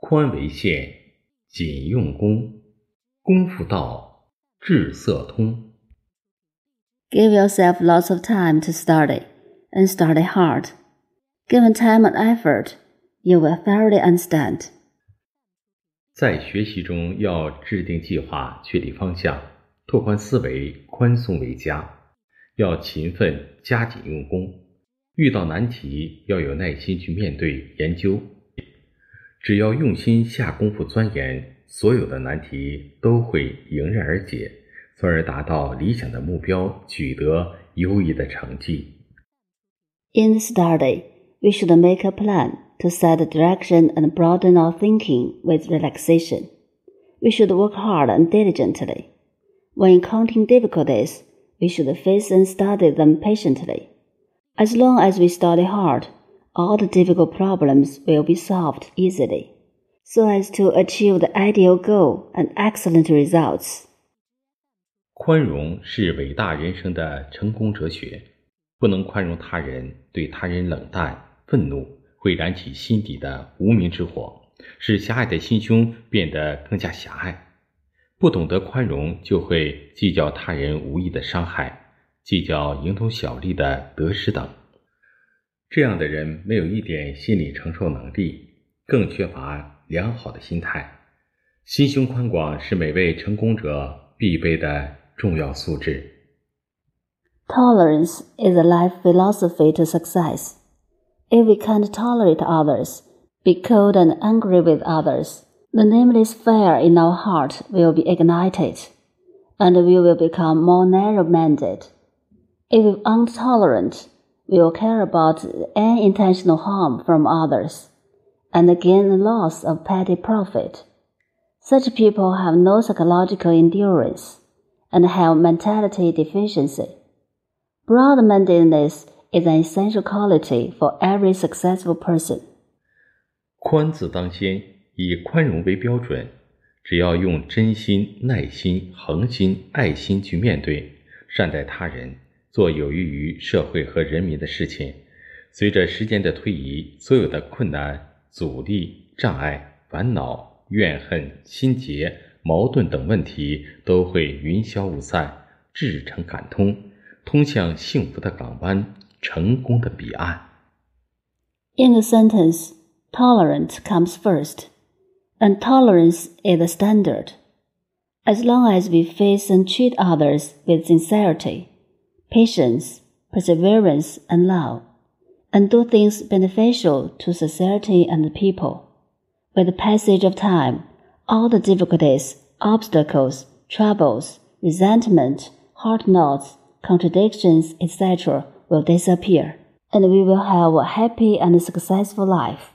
宽为限，谨用功，功夫到，志色通。Give yourself lots of time to study, and study hard. Given time and effort, you will thoroughly understand. 在学习中要制定计划，确立方向，拓宽思维，宽松为佳。要勤奋，加紧用功。遇到难题，要有耐心去面对研究。只要用心下功夫钻研，所有的难题都会迎刃而解，从而达到理想的目标，取得优异的成绩。 In the study, we should make a plan to set the direction and broaden our thinking with relaxation. We should work hard and diligently. When encountering difficulties, we should face and study them patiently. As long as we study hard, all the difficult problems will be solved easily, so as to achieve the ideal goal and excellent results. 宽容是伟大人生的成功哲学。不能宽容他人，对他人冷淡、愤怒，会燃起心底的无名之火，使狭隘的心胸变得更加狭隘。不懂得宽容，就会计较他人无意的伤害，计较蝇头小利的得失等。这样的人没有一点心理承受能力，更缺乏良好的心态。心胸宽广是每位成功者必备的重要素质。 Tolerance is a life philosophy to success. If we can't tolerate others, be cold and angry with others, the nameless fire in our heart will be ignited, and we will become more narrow minded. If we're intolerant, we will care about unintentional harm from others, and gain the loss of petty profit. Such people have no psychological endurance and have mentality deficiency. Broad mindedness is an essential quality for every successful person. 宽字当先，以宽容为标准。只要用真心、耐心、恒心、爱心去面对、善待他人， 做有益于社会和人民的事情，随着时间的推移，所有的困难、阻力、障碍、烦恼、怨恨、心结、矛盾等问题都会云消雾散，至诚感通，通向幸福的港湾，成功的彼岸。In the sentence, tolerance comes first, and tolerance is the standard. As long as we face and treat others with sincerity, patience, perseverance, and love, and do things beneficial to society and people, with the passage of time, all the difficulties, obstacles, troubles, resentment, heart knots, contradictions, etc., will disappear, and we will have a happy and successful life.